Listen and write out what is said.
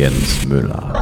Jens Müller.